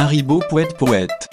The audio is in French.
Haribo poète poète.